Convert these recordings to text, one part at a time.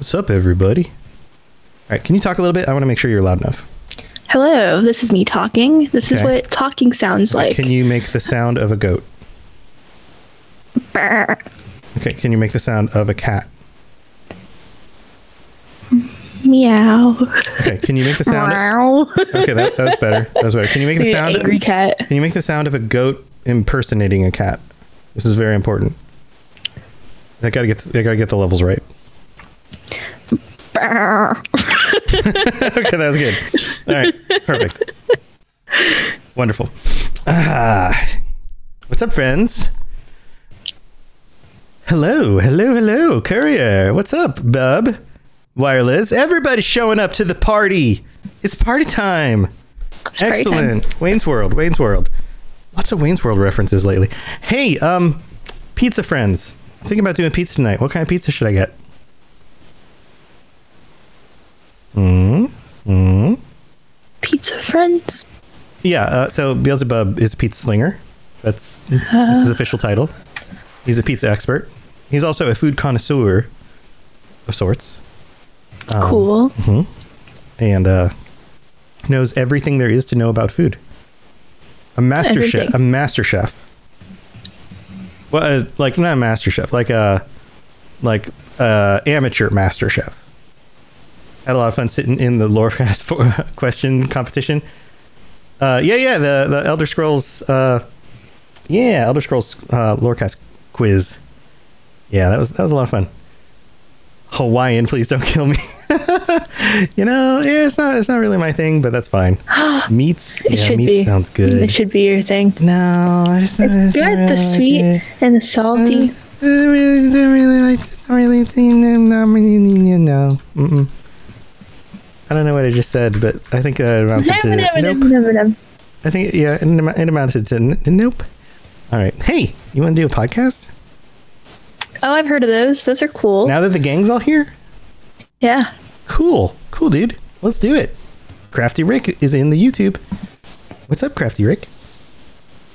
What's up, everybody? All right, can you talk a little bit? I want to make sure you're loud enough. Hello, this is me talking. This is what talking sounds like. Can you make the sound of a goat? Brr. Okay, can you make the sound of a cat? Meow. Okay, can you make the sound? Meow. Okay, that, that was better. That was better. Can you make the sound? angry cat. Can you make the sound of a goat impersonating a cat? This is very important. I gotta get. I gotta get the levels right. Okay, that was good. All right, perfect. Wonderful. Ah, what's up, friends? Hello, hello, hello, courier. What's up, bub? Wireless. Everybody's showing up to the party. It's party time. It's party time. Excellent. Wayne's World. Wayne's World. Lots of Wayne's World references lately. Hey, um, pizza friends. I'm thinking about doing pizza tonight. What kind of pizza should I get? Hmm. Hmm. Pizza friends. Yeah, uh, so Beelzebub is a pizza slinger. That's, that's his official title. He's a pizza expert. He's also a food connoisseur of sorts. Um, cool. And uh, knows everything there is to know about food. A master chef. A master chef. Well, uh, like not a master chef, like a like uh, amateur master chef. Had a lot of fun sitting in the Lorecast for question competition. Uh, yeah, yeah, the the Elder Scrolls, uh, yeah, Elder Scrolls uh, Lorecast quiz. Yeah, that was that was a lot of fun. Hawaiian, please don't kill me. you know, yeah, it's not it's not really my thing, but that's fine. Meats, It yeah, meats be. sounds good. It should be your thing. No, I just, It's it's good. not The really sweet like and the salty. I don't really, don't really like. Just don't really think. Not really, you know. Mm-mm. I don't know what I just said, but I think that amounted to nope. I think yeah, it, am- amounted to n- nope. All right. Hey, you want to do a podcast Oh, I've heard of those. Those are cool. now that the gang's all here? Yeah. Cool, cool, dude. Let's do it. Crafty Rick is in the YouTube. What's up, Crafty Rick?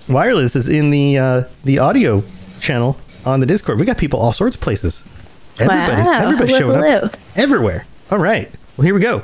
Wireless is in the uh, the audio channel on the Discord. We got people all sorts of places. Everybody's Wow. everybody's Hello, showing up everywhere. All right. Well, here we go.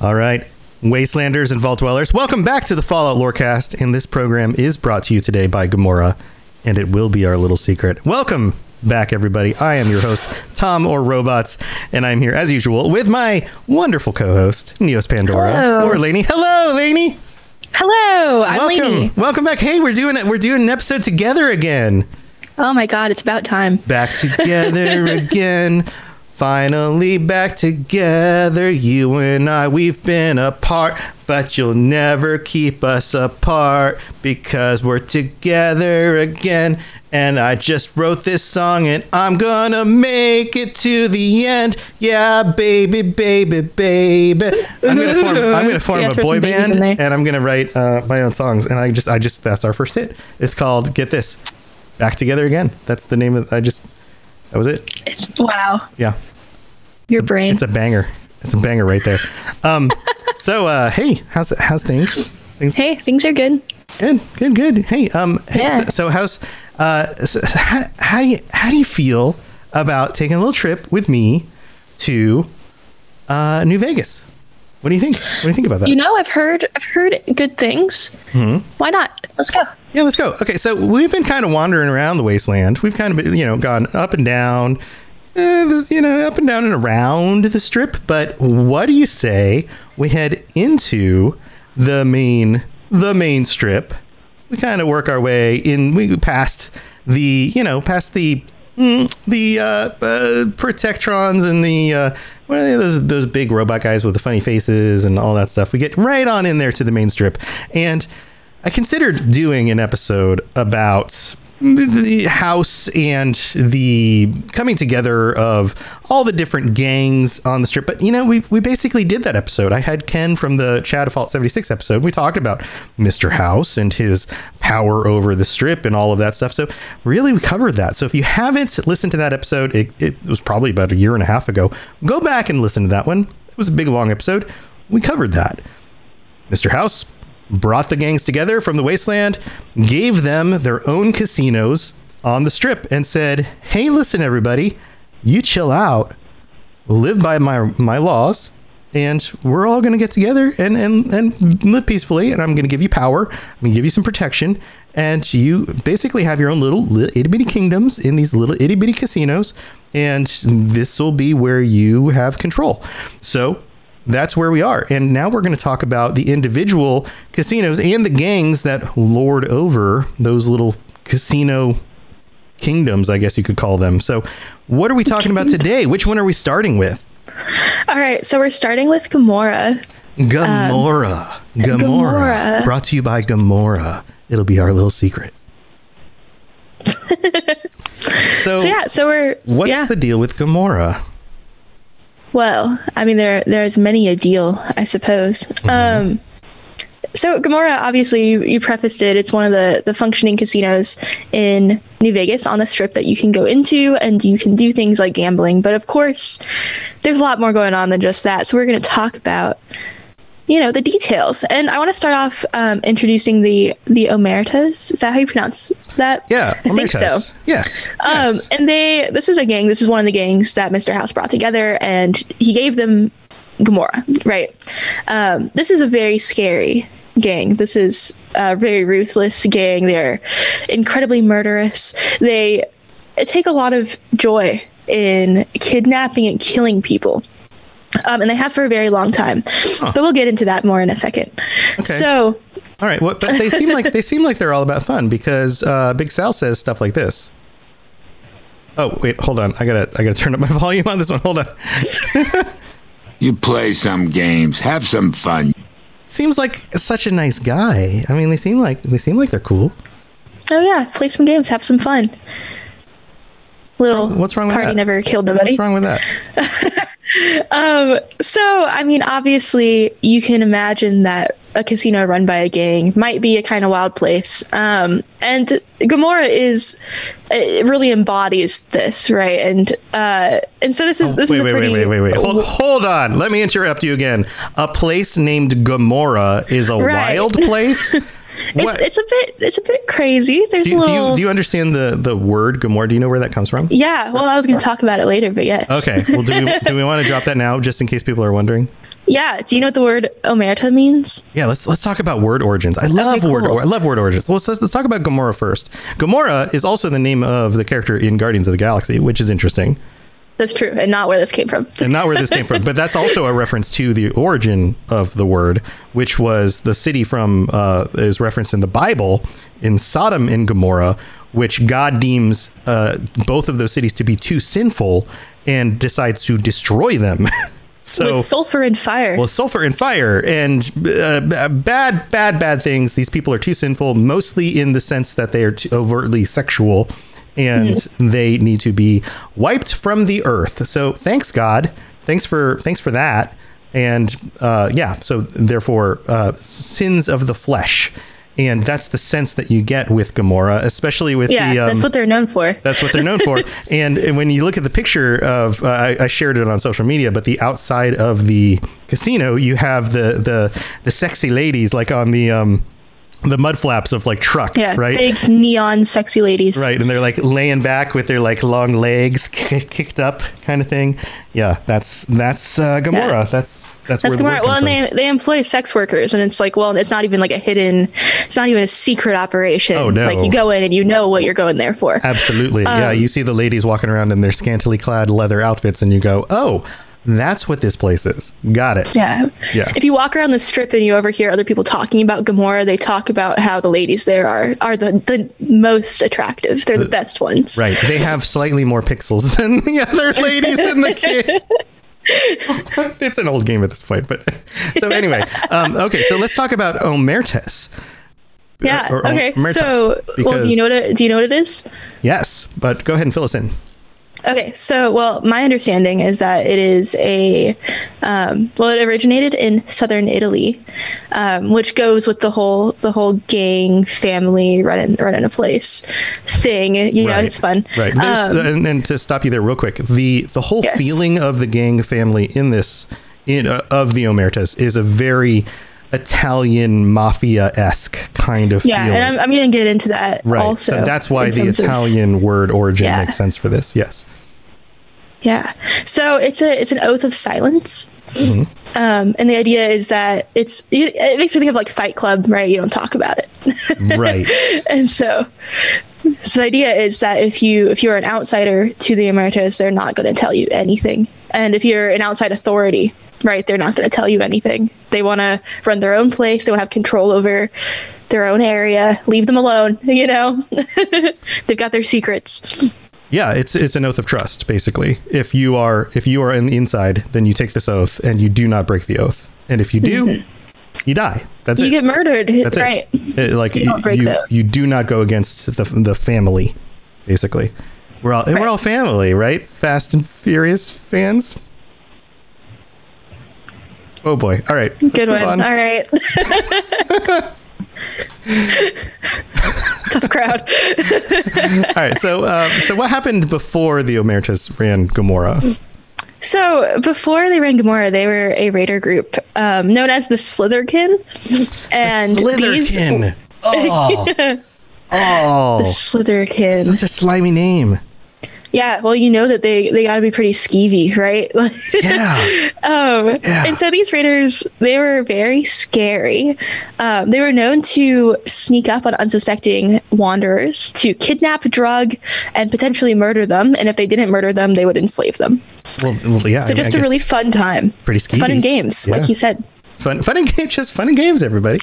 All right, Wastelanders and Vault Dwellers, welcome back to the Fallout Lorecast, and this program is brought to you today by Gomorrah, and it will be our little secret. Welcome back, everybody. I am your host, Tom or Robots, and I'm here as usual with my wonderful co-host, Neos Pandora Hello. or Lainey. Hello, Lainey. Hello. I'm welcome, Lainey. welcome back. Hey, we're doing it. We're doing an episode together again. Oh my God, it's about time. Back together again. Finally back together, you and I, we've been apart, but you'll never keep us apart because we're together again. And I just wrote this song and I'm gonna make it to the end. Yeah, baby, baby, baby. I'm gonna form, I'm gonna form Yeah, a boy band and I'm gonna write uh, my own songs. And I just, I just, that's our first hit. It's called Get This, Back Together Again. That's the name of. I just, that was it. It's wow. Yeah. Your brain. It's a banger. It's a banger right there. Um, so uh, hey, how's how's things? Things hey, things are good. good, good, good. Hey, um, hey, Yeah. so, so how's uh, so, so how, how do you how do you feel about taking a little trip with me to uh, New Vegas? What do you think? What do you think about that? You know, I've heard I've heard good things. Hmm? Why not? Let's go. Yeah, let's go. Okay, so we've been kind of wandering around the wasteland. We've kind of, been, you know, gone up and down, uh, you know, up and down and around the strip. But what do you say we head into the main, the main strip? We kind of work our way in. We past the, you know, past the. mm, The uh, uh, protectrons and the uh, what are those those big robot guys with the funny faces and all that stuff. We get right on in there to the main strip, and I considered doing an episode about the house and the coming together of all the different gangs on the strip. But you know, we we basically did that episode. I had Ken from the Chad Fault 76 episode. We talked about Mr. House and his power over the strip and all of that stuff. So really we covered that. So if you haven't listened to that episode, it, it was probably about a year and a half ago. Go back and listen to that one. It was a big long episode. We covered that. Mr. House brought the gangs together from the wasteland, gave them their own casinos on the strip, and said, "Hey, listen, everybody, you chill out, live by my my laws." And we're all going to get together and, and, and live peacefully. And I'm going to give you power. I'm going to give you some protection. And you basically have your own little, little itty bitty kingdoms in these little itty bitty casinos. And this will be where you have control. So that's where we are. And now we're going to talk about the individual casinos and the gangs that lord over those little casino kingdoms, I guess you could call them. So, what are we talking about today? Which one are we starting with? All right, so we're starting with Gomorrah. Gomorrah. Um, Gomorrah. Gomorrah. Brought to you by Gomorrah. It'll be our little secret. so, So yeah, so we're what's yeah. the deal with Gomorrah? Well, I mean, there there's many a deal, I suppose. Mm-hmm. Um, so Gomorrah, obviously, you, you prefaced it. It's one of the the functioning casinos in New Vegas on the Strip that you can go into, and you can do things like gambling. But of course, there's a lot more going on than just that. So we're going to talk about, you know, the details. And I want to start off um, introducing the the Omertas. Is that how you pronounce that? Yeah, I think so. Yes. Um, yes. and they, this is a gang. This is one of the gangs that Mr. House brought together, and he gave them Gomorrah. Right. Um, this is a very scary gang. This is a very ruthless gang. They're incredibly murderous. They take a lot of joy in kidnapping and killing people. Um, and they have for a very long time, but we'll get into that more in a second. Okay. So, All right, well, but they seem like they seem like they're all about fun because uh, Big Sal says stuff like this. Oh wait, hold on. I gotta I gotta turn up my volume on this one. Hold on. You play some games, have some fun. Seems like such a nice guy. I mean, they seem like they seem like they're cool. oh yeah, play some games, have some fun. Little What's wrong with party that? never killed nobody. What's wrong with that? So, I mean, obviously, you can imagine that a casino run by a gang might be a kind of wild place. Um, and Gomorrah is it really embodies this, right? And uh, and so this is this Oh, wait, is wait, pretty wait, wait, wait, wait. Hold, hold on. Let me interrupt you again. A place named Gomorrah is a Right. wild place. It's, it's a bit it's a bit crazy. There's do, a you, do little you do you understand the the word Gomorrah? Do you know where that comes from? yeah. Well, I was going to talk about it later, but yes. Okay. Well, do we do we want to drop that now, just in case people are wondering? Yeah. Do you know what the word omerta means? Yeah, let's let's talk about word origins. I love word cool. or, I love word origins. Well, let's, let's talk about Gomorrah first. Gamora is also the name of the character in Guardians of the Galaxy, which is interesting, That's true, and not where this came from. and not where this came from. But that's also a reference to the origin of the word, which was the city from uh, is referenced in the Bible in Sodom and Gomorrah, which God deems uh, both of those cities to be too sinful and decides to destroy them. so With sulfur and fire. Well, sulfur and fire and uh, bad, bad, bad things. These people are too sinful, mostly in the sense that they are overtly sexual and they need to be wiped from the earth. So thanks God. Thanks for thanks for that. And uh, yeah, so therefore, uh, sins of the flesh. And that's the sense that you get with Gomorrah, especially with yeah, the. Um, that's what they're known for. that's what they're known for. and when you look at the picture of, uh, I, I shared it on social media, but the outside of the casino, you have the the the sexy ladies like on the um the mud flaps of like trucks, Yeah, right? big neon sexy ladies. Right, and they're like laying back with their like long legs ki- kicked up, kind of thing. Yeah, that's that's uh, Gomorrah. Yeah. That's that's, That's Gomorrah. Well, and they they employ sex workers, and it's like, well, it's not even like a hidden, it's not even a secret operation. Oh, no. Like you go in and you know what you're going there for. Absolutely. Um, yeah, you see the ladies walking around in their scantily clad leather outfits, and you go, "Oh, that's what this place is." Got it. Yeah. Yeah. If you walk around the strip and you overhear other people talking about Gomorrah, they talk about how the ladies there are are the, the most attractive. They're the best ones. Right. They have slightly more pixels than the other ladies in the kit. it's an old game at this point, but so anyway, um, okay. So let's talk about Omertas. Yeah. Or- or okay. Omertas, So, well, do you know what it, do you know what it is? Yes, but go ahead and fill us in. Okay, so well, my understanding is that it is a um, well, it originated in southern Italy, um, which goes with the whole the whole gang family running running a place thing. You know, it's fun. Right. Um, and, and to stop you there real quick, the the whole Yes. feeling of the gang family in this in uh, of the Omertas is a very Italian mafia esque kind of yeah, feeling. and I'm, I'm going to get into that right. also. so that's why the terms of- Italian word origin Yeah. makes sense for this. Yes. Yeah. So it's a it's an oath of silence. Mm-hmm. Um, and the idea is that it's it, it makes me think of like Fight Club, right? You don't talk about it. Right. and so so the idea is that if you if you're an outsider to the Omertas they're not going to tell you anything and if you're an outside authority right they're not going to tell you anything they want to run their own place they want to have control over their own area leave them alone you know they've got their secrets Yeah, it's it's an oath of trust, basically. If you are if you are on the inside, then you take this oath and you do not break the oath. And if you do, you die. That's Mm-hmm. you it. get murdered That's right it. Uh, like You you, don't break you, the you do not go against the the family, basically. We're all Right. we're all family, right? Fast and Furious fans. Oh boy! All right, good one on. all right tough crowd All right. So, um, so what happened before the Omertas ran Gomorrah? So before they ran Gamora, they were a raider group um, known as the Slitherkin, and these Slitherkin. Oh, oh, Slitherkin. that's a slimy name. Yeah, well, you know that they they got to be pretty skeevy, right? Yeah. um, Yeah. And so these raiders, they were very scary. Um, they were known to sneak up on unsuspecting wanderers, to kidnap, drug, and potentially murder them. And if they didn't murder them, they would enslave them. Well, well yeah. So I mean, just I a really fun time. pretty skeevy. Fun and games, Yeah. like he said. fun, fun and games. Just fun and games, everybody.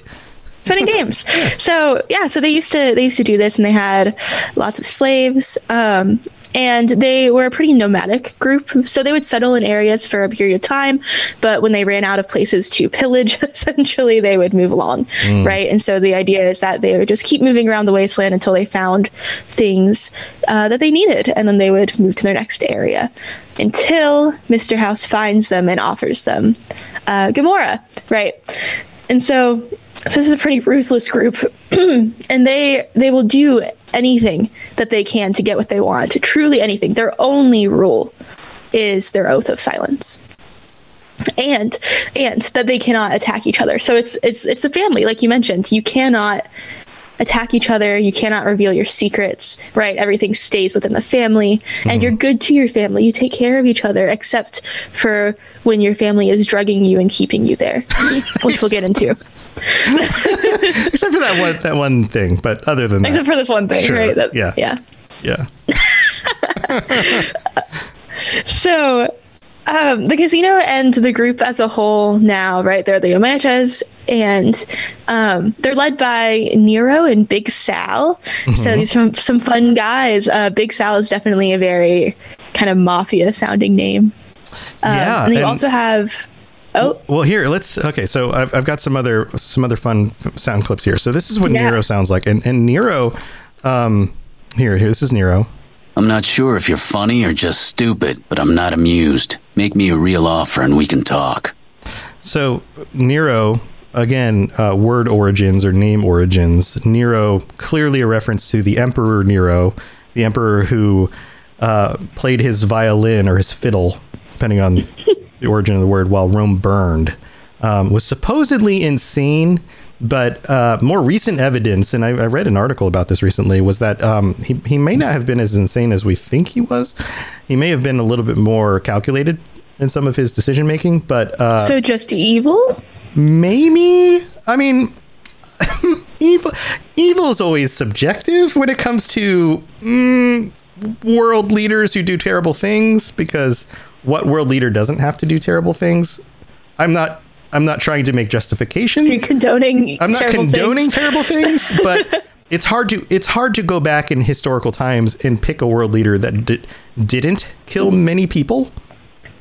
fun and games. So yeah, so they used to they used to do this, and they had lots of slaves. Um, and they were a pretty nomadic group, so they would settle in areas for a period of time. But when they ran out of places to pillage, essentially, they would move along, right? And so the idea is that they would just keep moving around the wasteland until they found things uh, that they needed, and then they would move to their next area until Mr. House finds them and offers them uh, Gomorrah, right? And so, so this is a pretty ruthless group, and they they will do anything that they can to get what they want. Truly anything. Their only rule is their oath of silence. And and that they cannot attack each other. So it's it's it's a family, like you mentioned. You cannot attack each other. You cannot reveal your secrets, right? Everything stays within the family, and you're mm-hmm. good to your family. You take care of each other, except for when your family is drugging you and keeping you there, which we'll get into. Except for that one that one thing, but other than that, Except for this one thing, Sure, right? That, yeah. Yeah. yeah. So, um, the casino and the group as a whole now, right? They're the Omertas, and um, they're led by Nero and Big Sal. Mm-hmm. So these are some, some fun guys. Uh, Big Sal is definitely a very kind of mafia sounding name. Um, Yeah, and they also have. Oh, Well, here let's. Okay, so I've, I've got some other some other fun sound clips here. So this is what Yeah. Nero sounds like, and and Nero, um, here here this is Nero. I'm not sure if you're funny or just stupid, but I'm not amused. Make me a real offer and we can talk. So Nero again, uh, word origins or name origins. Nero clearly a reference to the Emperor Nero, the emperor who uh, played his violin or his fiddle, depending on the origin of the word, while Rome burned. Um, was supposedly insane, but uh, more recent evidence, and I, I read an article about this recently, was that um, he, he may not have been as insane as we think he was. He may have been a little bit more calculated in some of his decision making, but uh, so just evil? maybe i mean evil evil is always subjective when it comes to mm, world leaders who do terrible things because what world leader doesn't have to do terrible things i'm not i'm not trying to make You're justifications condoning. i'm not condoning things? terrible things but it's hard to it's hard to go back in historical times and pick a world leader that di- didn't kill many people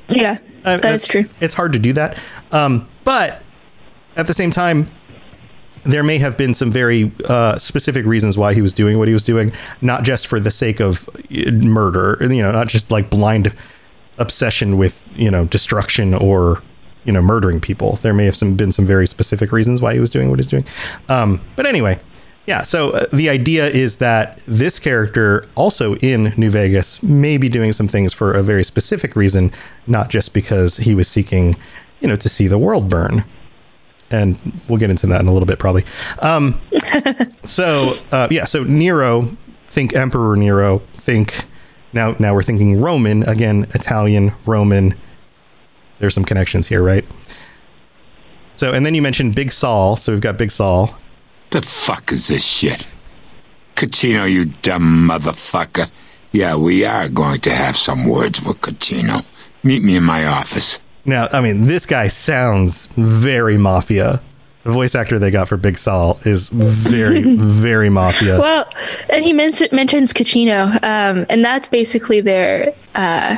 Yeah. Uh, That is true. It's hard to do that. Um, but at the same time, there may have been some very uh, specific reasons why he was doing what he was doing, not just for the sake of uh, murder, you know, not just like blind obsession with, you know, destruction or, you know, murdering people. There may have some, been some very specific reasons why he was doing what he's doing. Um, but anyway, yeah, so uh, the idea is that this character, also in New Vegas, may be doing some things for a very specific reason, not just because he was seeking, you know, to see the world burn and we'll get into that in a little bit probably. Um, so uh, yeah, so Nero, think Emperor Nero, think now now we're thinking Roman again, Italian Roman. There's some connections here, right? So and then you mentioned Big Saul, so we've got Big Saul. The fuck is this shit? Cachino, you dumb motherfucker. Yeah, we are going to have some words with Cachino. Meet me in my office. Now, I mean, this guy sounds very mafia. The voice actor they got for Big Saul is very, very mafia. Well, and he men- mentions Cachino, um, and that's basically their uh,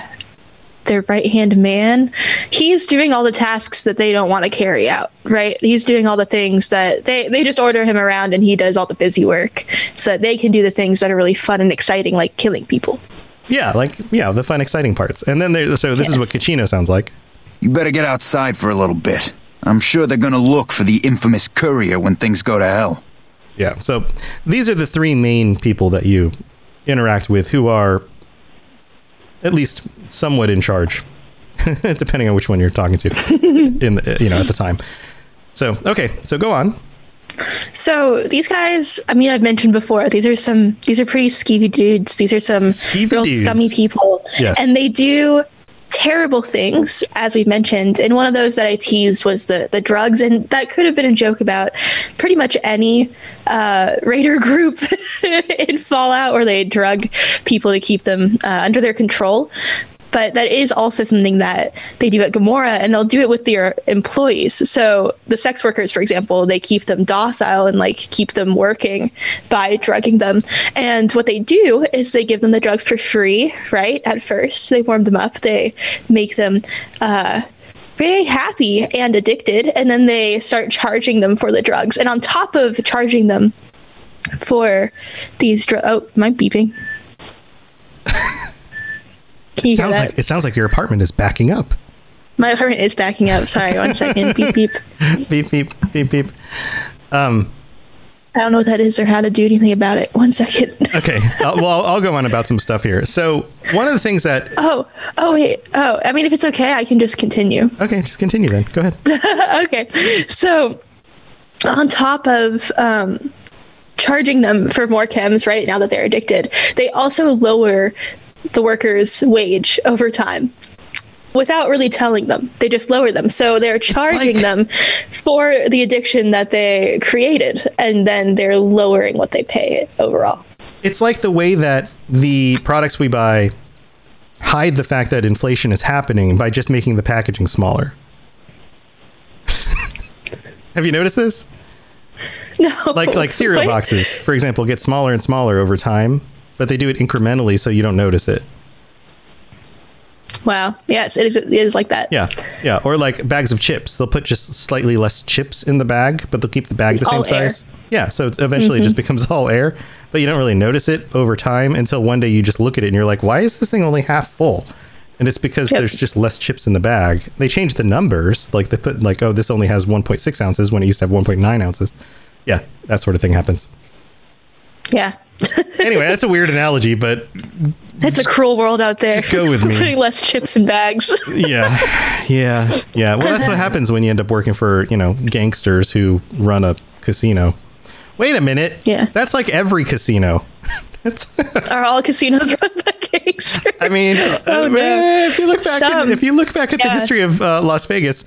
their right hand man. He's doing all the tasks that they don't want to carry out. Right? He's doing all the things that they they just order him around, and he does all the busy work, so that they can do the things that are really fun and exciting, like killing people. yeah, like yeah, the fun, exciting parts. And then there, so this is what Yes. Cachino sounds like. You better get outside for a little bit. I'm sure they're gonna look for the infamous courier when things go to hell. Yeah. So these are the three main people that you interact with who are at least somewhat in charge, depending on which one you're talking to in the, you know at the time. So okay, so go on. So these guys, I mean, I've mentioned before, these are some, these are pretty skeevy dudes. These are some Skeevy real dudes. scummy people, Yes. and they do terrible things, as we've mentioned. And one of those that I teased was the the drugs, and that could have been a joke about pretty much any uh, raider group in Fallout, where they drug people to keep them uh, under their control. But that is also something that they do at Gomorrah, and they'll do it with their employees. So the sex workers, for example, they keep them docile and like keep them working by drugging them. And what they do is they give them the drugs for free, right? At first, they warm them up, they make them. Uh, very happy and addicted, and then they start charging them for the drugs. And on top of charging them for these drugs, oh, I beeping? Can hear Sounds that? like it sounds like your apartment is backing up. My apartment is backing up. Sorry, one second. beep beep. beep beep beep beep. Um. I don't know what that is or how to do anything about it. One second. Okay. Uh, well, I'll, I'll go on about some stuff here. So one of the things that Oh, oh wait. Oh, I mean, if it's okay, I can just continue. okay, just continue then. Go ahead. okay. So, on top of um, charging them for more chems, right now that they're addicted, they also lower the workers' wage over time without really telling them. They just lower them. So they're charging like- them for the addiction that they created, and then they're lowering what they pay overall. It's like the way that the products we buy hide the fact that inflation is happening by just making the packaging smaller. Have you noticed this? No, Like like cereal Wait. boxes, for example, get smaller and smaller over time, but they do it incrementally so you don't notice it. Wow. Yes, it is. It is like that. Yeah, yeah. Or like bags of chips, they'll put just slightly less chips in the bag, but they'll keep the bag the same All air. size. Yeah, so eventually it just mm-hmm. becomes all air, but you don't really notice it over time until one day you just look at it and you're like, why is this thing only half full? And it's because Yep. there's just less chips in the bag. They changed the numbers, like they put like, oh, this only has 1.6 ounces when it used to have 1.9 ounces. Yeah, that sort of thing happens. Yeah. Anyway, that's a weird analogy, but It's a cruel world out there. Just go with me. Putting less chips in bags. yeah, yeah, yeah. Well, that's what happens when you end up working for you know gangsters who run a casino. Wait a minute. Yeah. that's like every casino. Are all casinos run by gangsters? I mean, Oh, uh, no. eh, if you look back, at, if you look back at the history of uh, Las Vegas,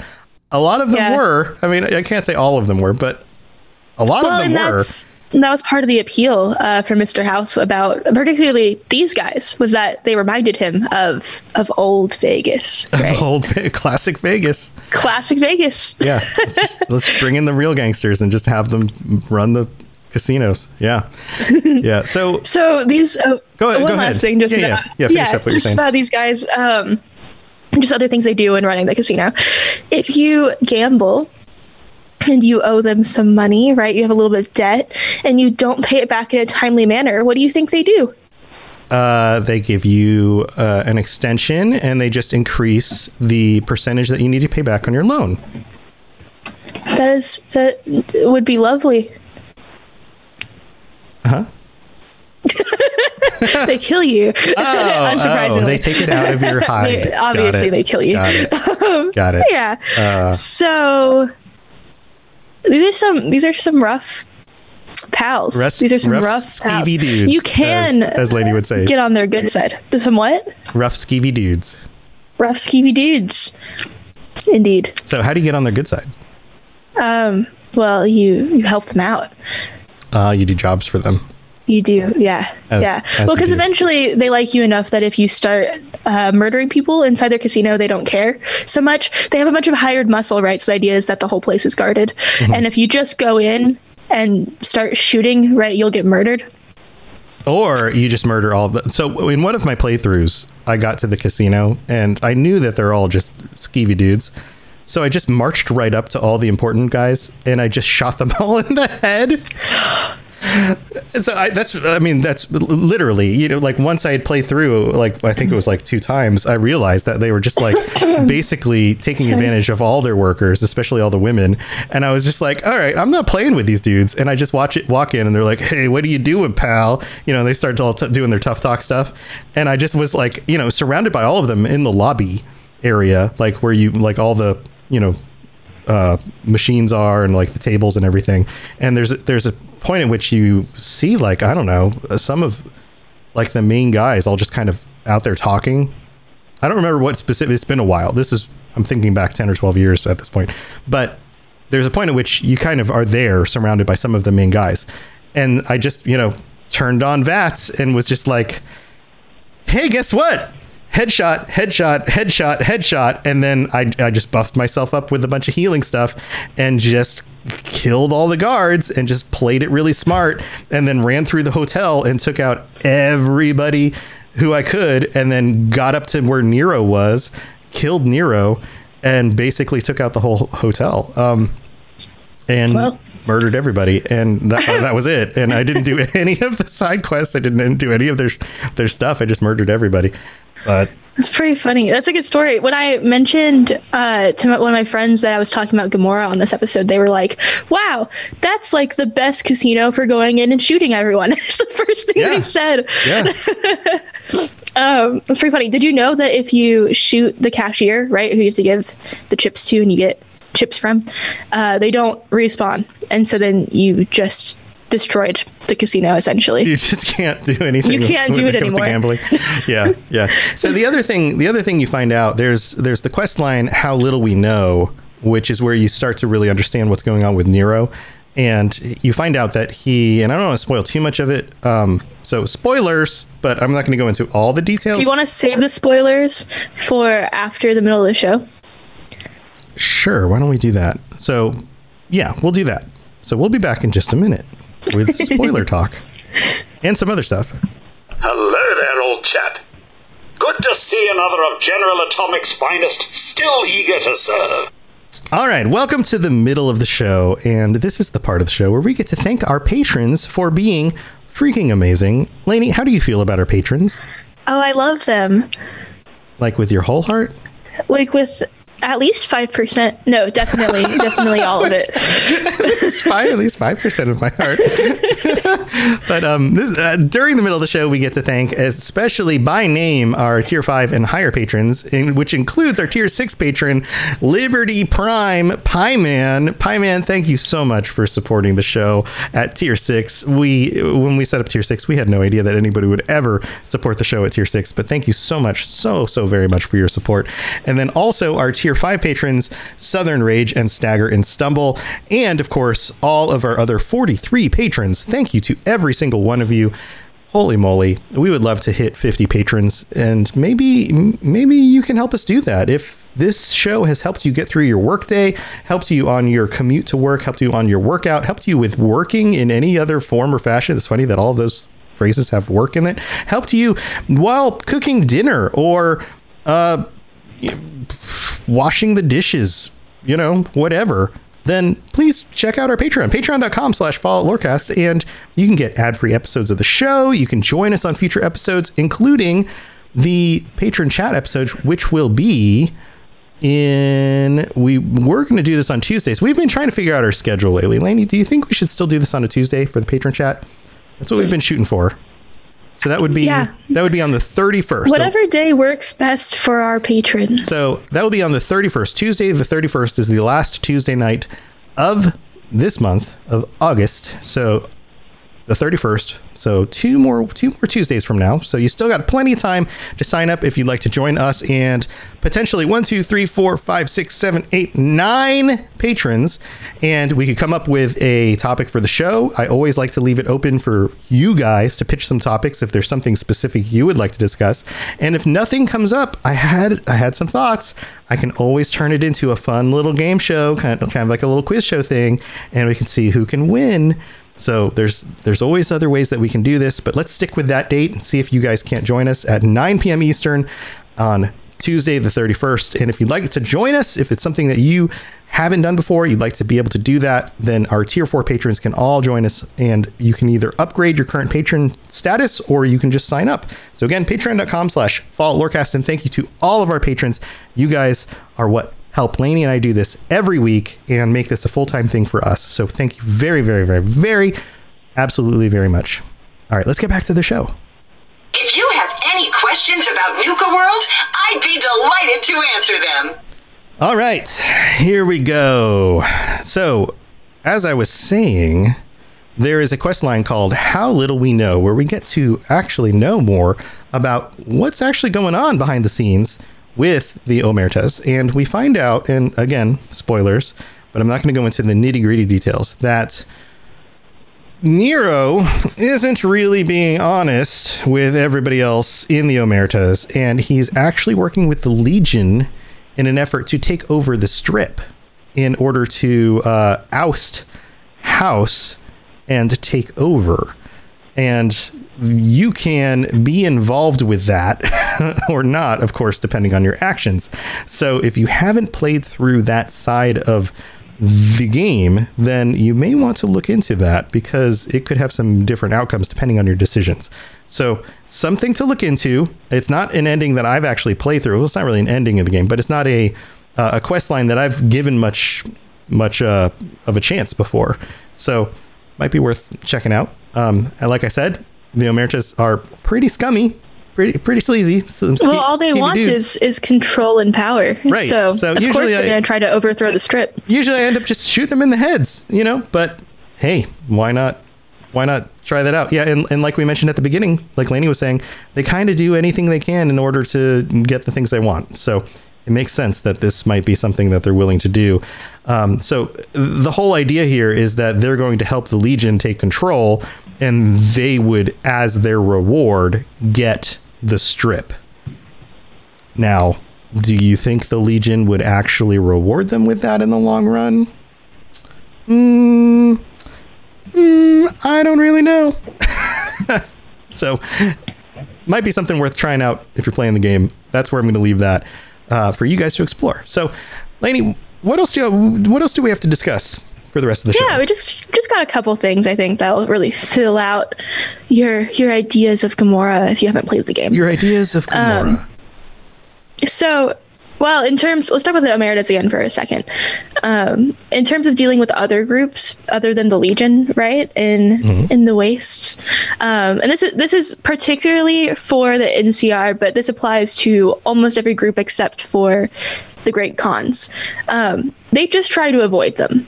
a lot of them Yeah. were. I mean, I can't say all of them were, but a lot well, of them were. that's that was part of the appeal uh, for Mr. House about particularly these guys was that they reminded him of of old Vegas, right? Old classic Vegas. Classic Vegas. Yeah, let's, just, let's bring in the real gangsters and just have them run the casinos. Yeah, yeah. So So these uh, Go ahead- one go last ahead. thing, just Yeah, yeah. about, Yeah, finish up what you're just about these guys. Um, just other things they do in running the casino. If you gamble and you owe them some money, right? You have a little bit of debt and you don't pay it back in a timely manner. What do you think they do? Uh, they give you uh, an extension and they just increase the percentage that you need to pay back on your loan. That is that would be lovely. Huh? they kill you. Oh, Unsurprisingly, oh, they take it out of your hide. They- obviously, they kill you. Got it. Got it. yeah. Uh, so these are some these are some rough pals. Rough- these are some rough, rough, pals. skeevy dudes, You can, as- as Lady would say. get on their good side. Some what? rough, skeevy dudes. Rough skeevy dudes. Indeed. So, how do you get on their good side? Um. Well, you you help them out. Uh, you do jobs for them. You do, yeah, As- yeah. as well, because eventually they like you enough that if you start uh, murdering people inside their casino, they don't care so much. They have a bunch of hired muscle, right? So the idea is that the whole place is guarded, Mm-hmm. and if you just go in and start shooting, right, you'll get murdered. Or you just murder all of the. So, in one of my playthroughs, I got to the casino and I knew that they're all just skeevy dudes. So, I just marched right up to all the important guys and I just shot them all in the head. So I, that's, I mean, that's literally, you know, like once I had played through, like I think it was like two times, I realized that they were just like basically taking Sorry. advantage of all their workers, especially all the women. And I was just like, all right, I'm not playing with these dudes. And I just watch it, walk in, and they're like, hey, what are you doing, pal? You know, they start all t- doing their tough talk stuff. And I just was like, you know, surrounded by all of them in the lobby area, like where you, like all the, you know, uh, machines are and like the tables and everything. And there's a, there's a point at which you see like I don't know some of like the main guys all just kind of out there talking. I don't remember what specific. It's been a while. This is I'm thinking back ten or twelve years at this point, but there's a point at which you kind of are there surrounded by some of the main guys, and I just you know turned on VATS and was just like, hey, guess what? Headshot, headshot, headshot, headshot, and then I, I just buffed myself up with a bunch of healing stuff and just killed all the guards and just played it really smart and then ran through the hotel and took out everybody who I could and then got up to where Nero was, killed Nero, and basically took out the whole hotel. Um, and Well- murdered everybody, and that, that was it. And I didn't do any of the side quests. I didn't do any of their their stuff. I just murdered everybody. But That's pretty funny. That's a good story. When I mentioned uh, to one of my friends that I was talking about Gomorrah on this episode, they were like, "Wow, that's like the best casino for going in and shooting everyone." it's the first thing Yeah. they said. yeah, Um, it's pretty funny. Did you know that if you shoot the cashier, right, who you have to give the chips to and you get chips from, uh, they don't respawn, and so then you just destroyed the casino essentially. you just can't do anything. You can't do it to anymore. gambling. Yeah, yeah. So the other thing, the other thing you find out there's there's the quest line "How Little We Know," which is where you start to really understand what's going on with Nero. And you find out that he, and I don't want to spoil too much of it. Um, so spoilers, but I'm not going to go into all the details. Do you want to save the spoilers for after the middle of the show? Sure. Why don't we do that? So, yeah, we'll do that. So we'll be back in just a minute with spoiler talk and some other stuff. Hello there, old chap. Good to see another of General Atomic's finest, still eager to serve. All right, welcome to the middle of the show, and this is the part of the show where we get to thank our patrons for being freaking amazing. Lainey, how do you feel about our patrons? Oh, I love them. Like with your whole heart? Like with at least five percent. No, definitely, definitely all of it. it's fine, at least five percent of my heart. but um, this, uh, during the middle of the show, we get to thank, especially by name, our tier five and higher patrons, in, which includes our tier six patron, Liberty Prime Pie Man. Pie Man, thank you so much for supporting the show at tier six. We when we set up tier six, we had no idea that anybody would ever support the show at tier six. But thank you so much, so so very much for your support. And then also our tier five patrons, Southern Rage and Stagger and Stumble, and of course all of our other 43 patrons. Thank you to every single one of you. Holy moly, we would love to hit 50 patrons, and maybe maybe you can help us do that. If this show has helped you get through your workday, helped you on your commute to work, helped you on your workout, helped you with working in any other form or fashion. It's funny that all those phrases have work in it. Helped you while cooking dinner or uh washing the dishes, you know, whatever, then please check out our Patreon, patreon.com slash Fallout Lorecast, and you can get ad-free episodes of the show. You can join us on future episodes, including the patron chat episode, which will be in we we're going to do this on Tuesdays. We've been trying to figure out our schedule lately. Laney, do you think we should still do this on a Tuesday for the patron chat? That's what we've been shooting for. So that would be Yeah. that would be on the 31st. So- Whatever day works best for our patrons. so that will be on the 31st. Tuesday, the 31st is the last Tuesday night of this month of August. So the 31st. So two more two more Tuesdays from now. So you still got plenty of time to sign up if you'd like to join us and potentially one, two, three, four, five, six, seven, eight, nine patrons. And we could come up with a topic for the show. I always like to leave it open for you guys to pitch some topics if there's something specific you would like to discuss. And if nothing comes up, I had I had some thoughts. I can always turn it into a fun little game show, kind of, kind of like a little quiz show thing, and we can see who can win. So there's there's always other ways that we can do this, but let's stick with that date and see if you guys can't join us at 9 p.m. Eastern on Tuesday the 31st. And if you'd like to join us, if it's something that you haven't done before, you'd like to be able to do that, then our tier 4 patrons can all join us and you can either upgrade your current patron status or you can just sign up. So again, patreon.com slash Fallout Lorecast and thank you to all of our patrons. You guys are what help Laney and I do this every week and make this a full time thing for us. So thank you very, very, very, very, absolutely very much. All right, let's get back to the show. If you have any questions about Nuka World, I'd be delighted to answer them. All right, here we go. So, as I was saying, there is a quest line called How Little We Know, where we get to actually know more about what's actually going on behind the scenes with the Omertas. And we find out, and again, spoilers, but I'm not going to go into the nitty gritty details, that Nero isn't really being honest with everybody else in the Omertas, and he's actually working with the Legion in an effort to take over the strip in order to uh, oust House and take over. And you can be involved with that or not, of course, depending on your actions. So if you haven't played through that side of the game, then you may want to look into that because it could have some different outcomes depending on your decisions. So, something to look into. It's not an ending that I've actually played through. Well, it's not really an ending of the game, but it's not a uh, a quest line that I've given much much uh, of a chance before. So, might be worth checking out. Um, like I said, the Omertas are pretty scummy, pretty pretty sleazy. Some ske- well, all they want dudes. is is control and power. Right, So, so of usually course they're going to try to overthrow the strip. usually I end up just shooting them in the heads, you know. But hey, why not? Why not try that out? Yeah, and, and like we mentioned at the beginning, like Laney was saying, they kind of do anything they can in order to get the things they want. So it makes sense that this might be something that they're willing to do. Um, so the whole idea here is that they're going to help the Legion take control, and they would, as their reward, get the strip. Now, do you think the Legion would actually reward them with that in the long run? Hmm. Mm, I don't really know. so, might be something worth trying out if you're playing the game. That's where I'm going to leave that uh, for you guys to explore. So, Lainey, what else do you, what else do we have to discuss for the rest of the show. Yeah, we just just got a couple things I think that'll really fill out your your ideas of Gomorrah if you haven't played the game. Your ideas of Gomorrah. Um, so, well, in terms, let's talk about the Omertas again for a second. Um, in terms of dealing with other groups other than the Legion, right in in the wastes, um, and this is this is particularly for the NCR, but this applies to almost every group except for the Great Khans. Um, they just try to avoid them,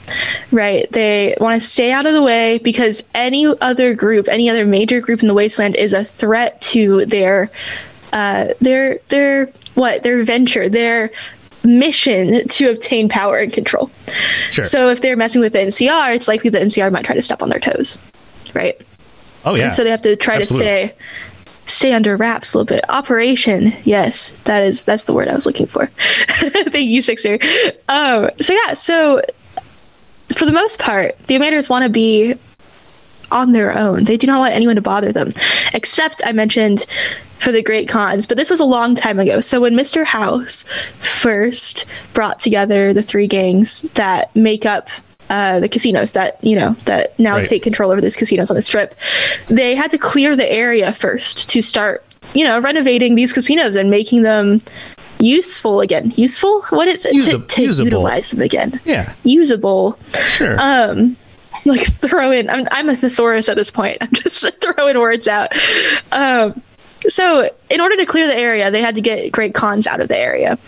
right? They want to stay out of the way because any other group, any other major group in the wasteland, is a threat to their uh, their their what their venture their mission to obtain power and control. Sure. So if they're messing with the NCR, it's likely the NCR might try to step on their toes, right? oh yeah. And so they have to try Absolutely. to stay stay under wraps a little bit. Operation, yes, that is that's the word I was looking for. Thank you, Sixer. Um, so yeah, so for the most part, the Omertas want to be on their own. They do not want anyone to bother them, except I mentioned for the Great Khans, but this was a long time ago. So when Mr. House first brought together the three gangs that make up uh, the casinos that you know that now Right. take control over these casinos on the strip, they had to clear the area first to start, you know, renovating these casinos and making them useful again. Useful? What is it? Usa- to to utilize them again. Yeah. Usable Sure. um like throw in I'm, I'm a thesaurus at this point. I'm just throwing words out. Um so in order to clear the area they had to get Great Khans out of the area.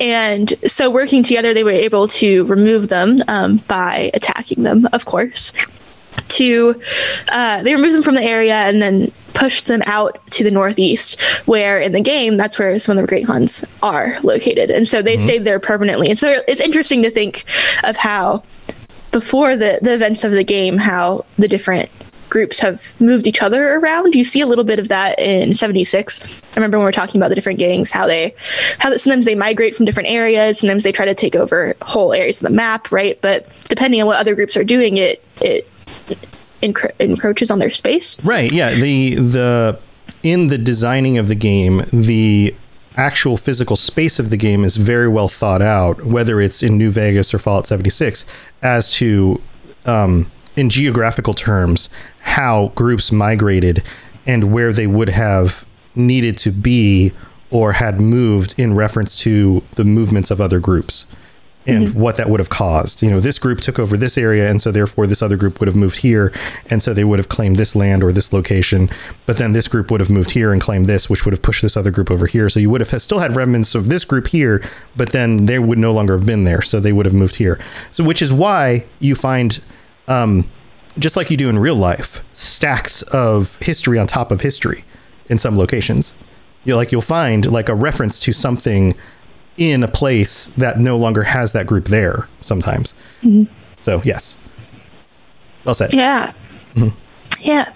And so working together they were able to remove them um, by attacking them of course to uh, they remove them from the area and then push them out to the northeast where in the game that's where some of the Great Khans are located. And so they stayed there permanently. And so it's interesting to think of how before the, the events of the game how the different groups have moved each other around you see a little bit of that in 76 i remember when we are talking about the different gangs how they how that sometimes they migrate from different areas sometimes they try to take over whole areas of the map right but depending on what other groups are doing it it encro- encroaches on their space Right. Yeah. The the in the designing of the game, the actual physical space of the game is very well thought out, whether it's in New Vegas or Fallout 76, as to um, in geographical terms how groups migrated and where they would have needed to be or had moved in reference to the movements of other groups and what that would have caused. You know, this group took over this area, and so therefore this other group would have moved here, and so they would have claimed this land or this location. But then this group would have moved here and claimed this, which would have pushed this other group over here. So you would have still had remnants of this group here, but then they would no longer have been there, so they would have moved here. So which is why you find. Um, just like you do in real life, stacks of history on top of history in some locations. You like you'll find like a reference to something in a place that no longer has that group there sometimes. So yes, well said. Yeah. Yeah.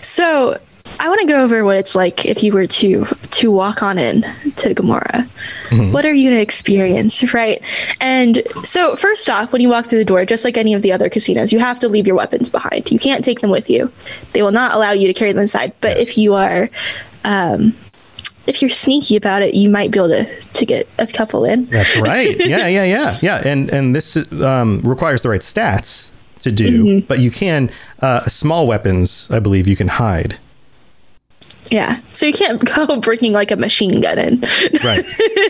So I want to go over what it's like if you were to to walk on in to Gomorrah. What are you going to experience, right? And so first off, when you walk through the door, just like any of the other casinos, you have to leave your weapons behind. You can't take them with you. They will not allow you to carry them inside. But if you are um if you're sneaky about it, you might be able to, to get a couple in. That's right. Yeah, yeah, yeah, yeah. And and this um, requires the right stats to do, but you can uh, small weapons. I believe you can hide. Yeah. So you can't go bringing like a machine gun in. Right.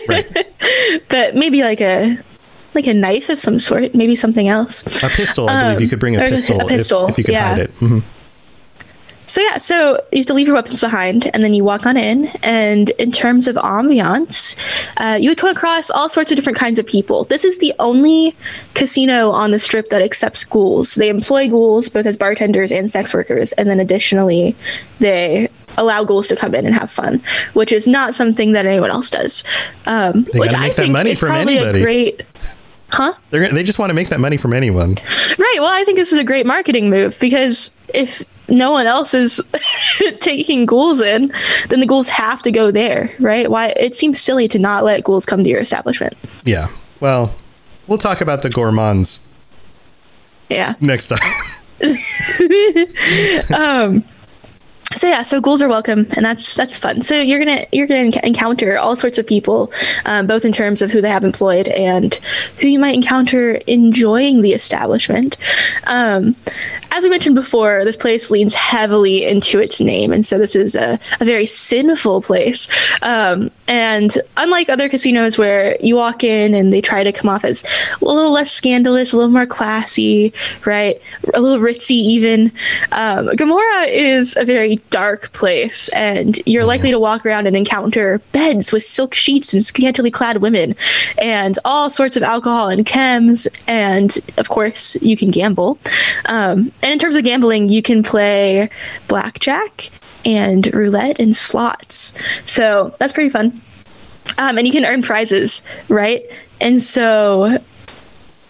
right. but maybe like a like a knife of some sort, maybe something else. A pistol. I believe Um, you could bring a or a pistol, if- if, you could yeah. hide it. Mhm. So yeah, so you have to leave your weapons behind, and then you walk on in. And in terms of ambiance, uh, you would come across all sorts of different kinds of people. This is the only casino on the strip that accepts ghouls. They employ ghouls both as bartenders and sex workers, and then additionally, they allow ghouls to come in and have fun, which is not something that anyone else does. Um, They which I think is probably anybody. a great. Huh? They're they just want to make that money from anyone. Right. Well, I think this is a great marketing move because if no one else is taking ghouls in, then the ghouls have to go there, right? Why? It seems silly to not let ghouls come to your establishment. Yeah. Well, we'll talk about the gourmands Yeah. next time. um so yeah so ghouls are welcome and that's that's fun. So you're gonna you're gonna enc- encounter all sorts of people um, both in terms of who they have employed and who you might encounter enjoying the establishment. Um, as we mentioned before this place leans heavily into its name and so this is a, a very sinful place. Um, and unlike other casinos where you walk in and they try to come off as a little less scandalous a little more classy right? A little ritzy even. Um, Gomorrah is a very dark place, and you're likely to walk around and encounter beds with silk sheets and scantily clad women, and all sorts of alcohol and chems, and of course, you can gamble. Um, and in terms of gambling, you can play blackjack and roulette and slots. So that's pretty fun. Um, and you can earn prizes, right? And so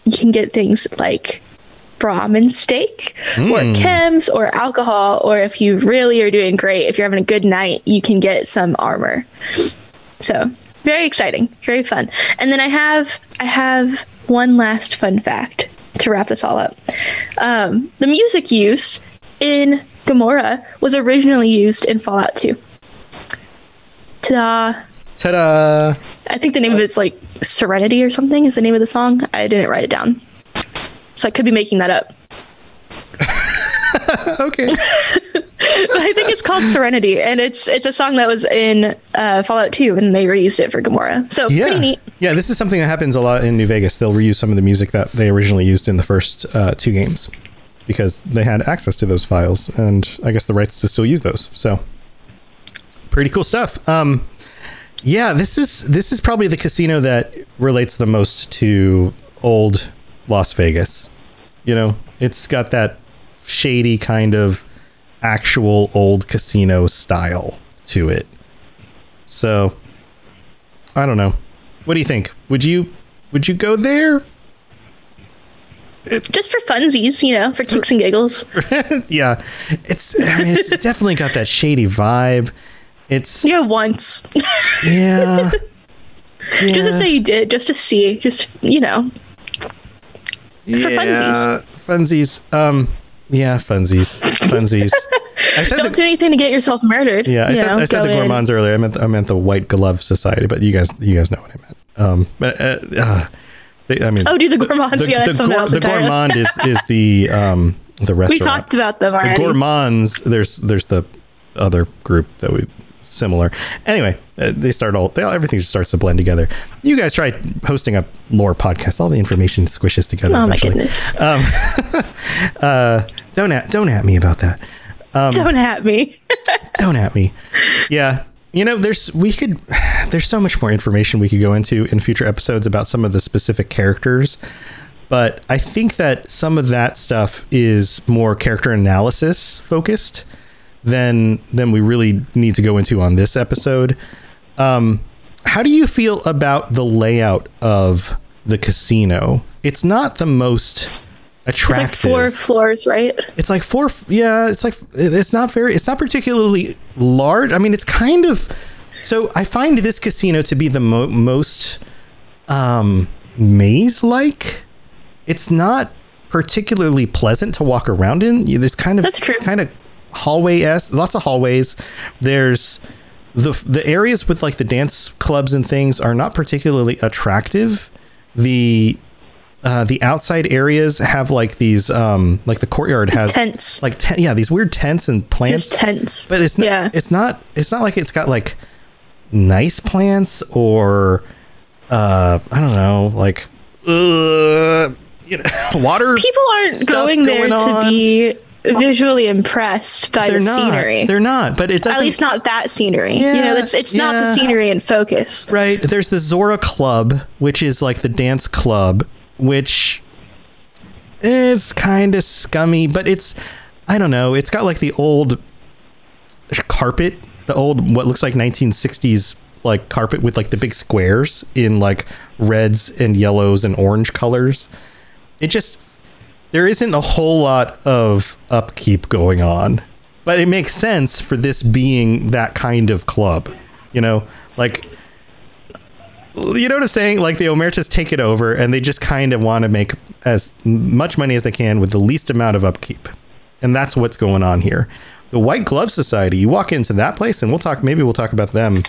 you can get things like Brahmin steak or Mm. chems or alcohol, or if you really are doing great, if you're having a good night, you can get some armor. So very exciting, very fun. And then I have I have one last fun fact to wrap this all up. Um, the music used in Gomorrah was originally used in Fallout 2. Ta-da. Ta-da! I think the name of it's like Serenity or something is the name of the song. I didn't write it down. So I could be making that up. okay. But I think it's called Serenity, and it's it's a song that was in uh, Fallout 2, and they reused it for Gomorrah. So Yeah. pretty neat. Yeah, this is something that happens a lot in New Vegas. They'll reuse some of the music that they originally used in the first uh, two games because they had access to those files and I guess the rights to still use those. So pretty cool stuff. Um, yeah, this is this is probably the casino that relates the most to old Las Vegas. You know, it's got that shady kind of actual old casino style to it. So I don't know. What do you think? Would you would you go there? Just for funsies, you know, for kicks and giggles. yeah, it's I mean, it's definitely got that shady vibe. It's Yeah, once. yeah, Just to say you did, just to see, just, you know. Yeah, funsies. Um, yeah, funsies, funsies. I said Don't the, do anything to get yourself murdered. yeah, I you said, know, I said the in. gourmands earlier. I meant I meant the White Glove Society, but you guys you guys know what I meant. Um, but uh, uh, they, I mean, Oh, do the gourmands. the, yeah, that's the, something gour- the gourmand is is the um the restaurant. We talked about them the gourmands there's there's the other group that we similar. Anyway uh, they start all they all everything just starts to blend together. You guys try hosting a lore podcast all the information squishes together Oh my goodness. um uh don't at don't at me about that. Um, Don't at me. don't at me. Yeah. You know there's we could there's so much more information we could go into in future episodes about some of the specific characters but i think that some of that stuff is more character analysis focused than than we really need to go into on this episode um how do you feel about the layout of the casino it's not the most attractive. It's like four floors, right? it's like four. Yeah, it's like it's not very. It's not particularly large. I mean, it's kind of. So I find this casino to be the mo- most um, maze-like. It's not particularly pleasant to walk around in. There's kind of That's true. kind of hallway s. Lots of hallways. There's the the areas with like the dance clubs and things are not particularly attractive. The uh, the outside areas have like these um like the courtyard has Tents. like te- yeah these weird tents and plants Just tents. but it's not Yeah. it's not it's not like it's got like nice plants or uh i don't know like uh you know water People aren't going there going to be visually impressed by they're the not scenery. they're not but it doesn't At least not that scenery. you Yeah, know, it's it's not the scenery in focus. Right. There's the Zoara Club, which is like the dance club, which is kind of scummy, but it's I don't know. It's got like the old carpet, the old what looks like 1960s like carpet with like the big squares in like reds and yellows and orange colors. It just there isn't a whole lot of upkeep going on, but it makes sense for this being that kind of club. You know, like you know what I'm saying? Like the Omertas take it over and they just kind of want to make as much money as they can with the least amount of upkeep. And that's what's going on here. The White Glove Society, you walk into that place and we'll talk maybe we'll talk about them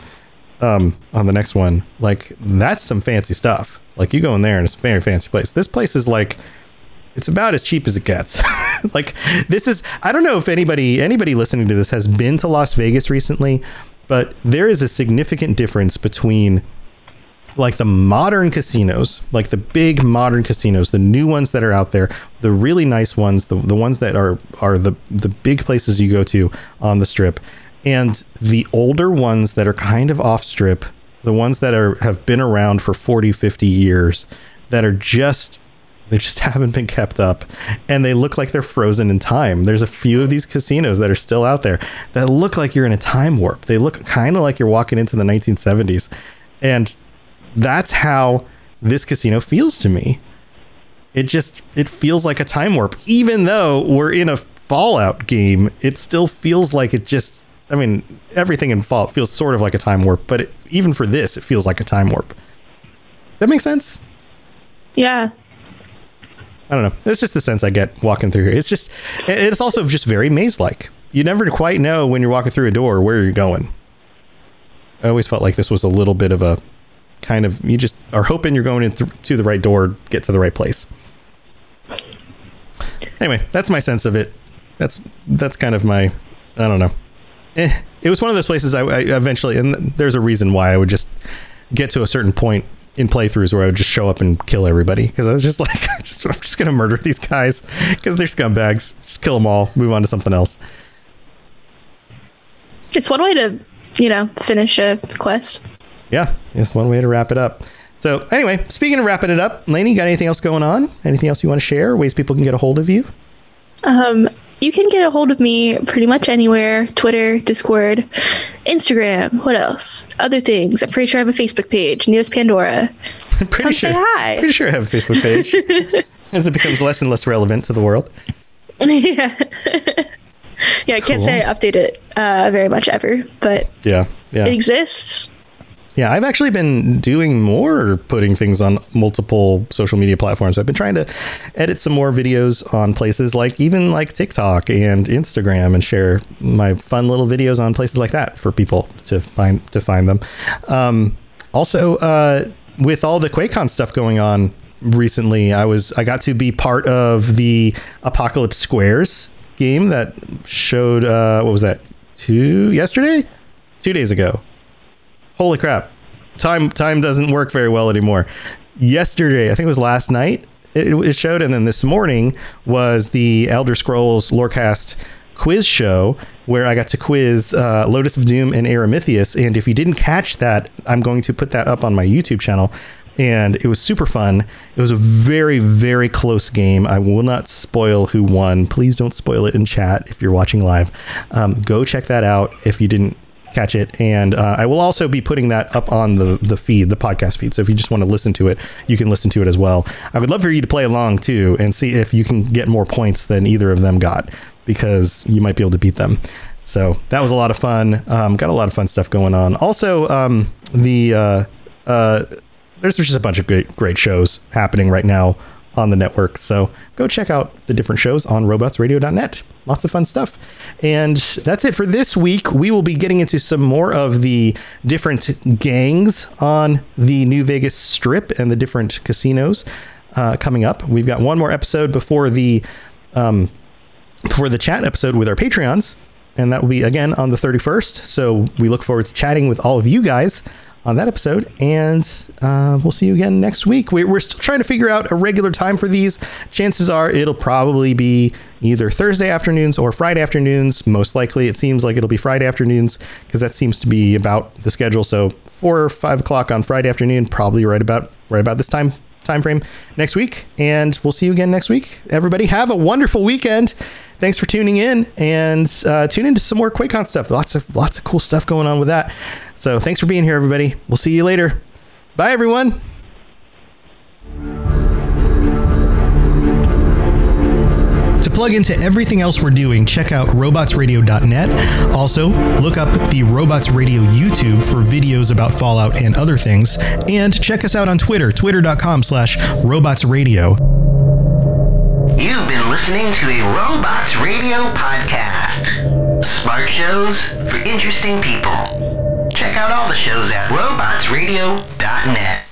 um, on the next one. Like that's some fancy stuff. Like you go in there and it's a very fancy place. This place is like it's about as cheap as it gets. like this is I don't know if anybody anybody listening to this has been to Las Vegas recently, but there is a significant difference between like the modern casinos, like the big modern casinos, the new ones that are out there, the really nice ones, the, the ones that are are the the big places you go to on the strip, and the older ones that are kind of off strip, the ones that are have been around for 40, 50 years that are just they just haven't been kept up and they look like they're frozen in time. There's a few of these casinos that are still out there that look like you're in a time warp. They look kind of like you're walking into the 1970s. And that's how this casino feels to me. It just it feels like a time warp even though we're in a Fallout game, it still feels like it just I mean, everything in Fallout feels sort of like a time warp, but it, even for this, it feels like a time warp. That make sense? Yeah. I don't know. It's just the sense I get walking through here. It's just, it's also just very maze like. You never quite know when you're walking through a door where you're going. I always felt like this was a little bit of a kind of you just are hoping you're going into to the right door, get to the right place. Anyway, that's my sense of it. That's that's kind of my I don't know. Eh, it was one of those places I, I eventually, and there's a reason why I would just get to a certain point in playthroughs where I would just show up and kill everybody because I was just like, just, I'm just gonna murder these guys because they're scumbags. Just kill them all, move on to something else. It's one way to, you know, finish a quest. Yeah, it's one way to wrap it up. So anyway, speaking of wrapping it up, Lainey, you got anything else going on? Anything else you want to share? Ways people can get a hold of you? Um, you can get a hold of me pretty much anywhere Twitter, Discord, Instagram. What else? Other things. I'm pretty sure I have a Facebook page, Neos Pandora. pretty Come sure. say hi. Pretty sure I have a Facebook page as it becomes less and less relevant to the world. yeah. yeah, I can't say I update it uh, very much ever, but Yeah, yeah. it exists. Yeah, I've actually been doing more putting things on multiple social media platforms. I've been trying to edit some more videos on places like even like TikTok and Instagram and share my fun little videos on places like that for people to find to find them. Um, also, uh, with all the QuakeCon stuff going on recently, I was I got to be part of the Apocalypse Squares game that showed uh, what was that two yesterday, two days ago holy crap. Time time doesn't work very well anymore. Yesterday i think it was last night it, it showed and then this morning was the elder scrolls lorecast quiz show where i got to quiz uh, lotus of doom and aramithius. And if you didn't catch that i'm going to put that up on my youtube channel. And it was super fun. It was a very very close game. I will not spoil who won. Please don't spoil it in chat if you're watching live. Um, go check that out if you didn't catch it. And uh, I will also be putting that up on the the feed, the podcast feed. So if you just want to listen to it, you can listen to it as well. I would love for you to play along too and see if you can get more points than either of them got because you might be able to beat them. So that was a lot of fun. Um, got a lot of fun stuff going on. Also, um, the uh, uh, there's just a bunch of great great shows happening right now on the network. So go check out the different shows on robotsradio.net. Lots of fun stuff. And that's it for this week. We will be getting into some more of the different gangs on the New Vegas Strip and the different casinos uh, coming up. We've got one more episode before the um, before the chat episode with our Patreons, and that will be again on the 31st. So we look forward to chatting with all of you guys on that episode, and uh, we'll see you again next week. We, we're still trying to figure out a regular time for these. Chances are it'll probably be either Thursday afternoons or Friday afternoons. Most likely, it seems like it'll be Friday afternoons because that seems to be about the schedule. So four or five o'clock on Friday afternoon, probably right about right about this time time frame next week. And we'll see you again next week. Everybody, have a wonderful weekend. Thanks for tuning in and uh, tune into some more QuakeCon stuff. Lots of lots of cool stuff going on with that. So thanks for being here, everybody. We'll see you later. Bye, everyone. Plug into everything else we're doing, check out robotsradio.net. Also, look up the Robots Radio YouTube for videos about Fallout and other things. And check us out on Twitter, twitter.com slash robotsradio. You've been listening to a Robots Radio podcast. Smart shows for interesting people. Check out all the shows at robotsradio.net.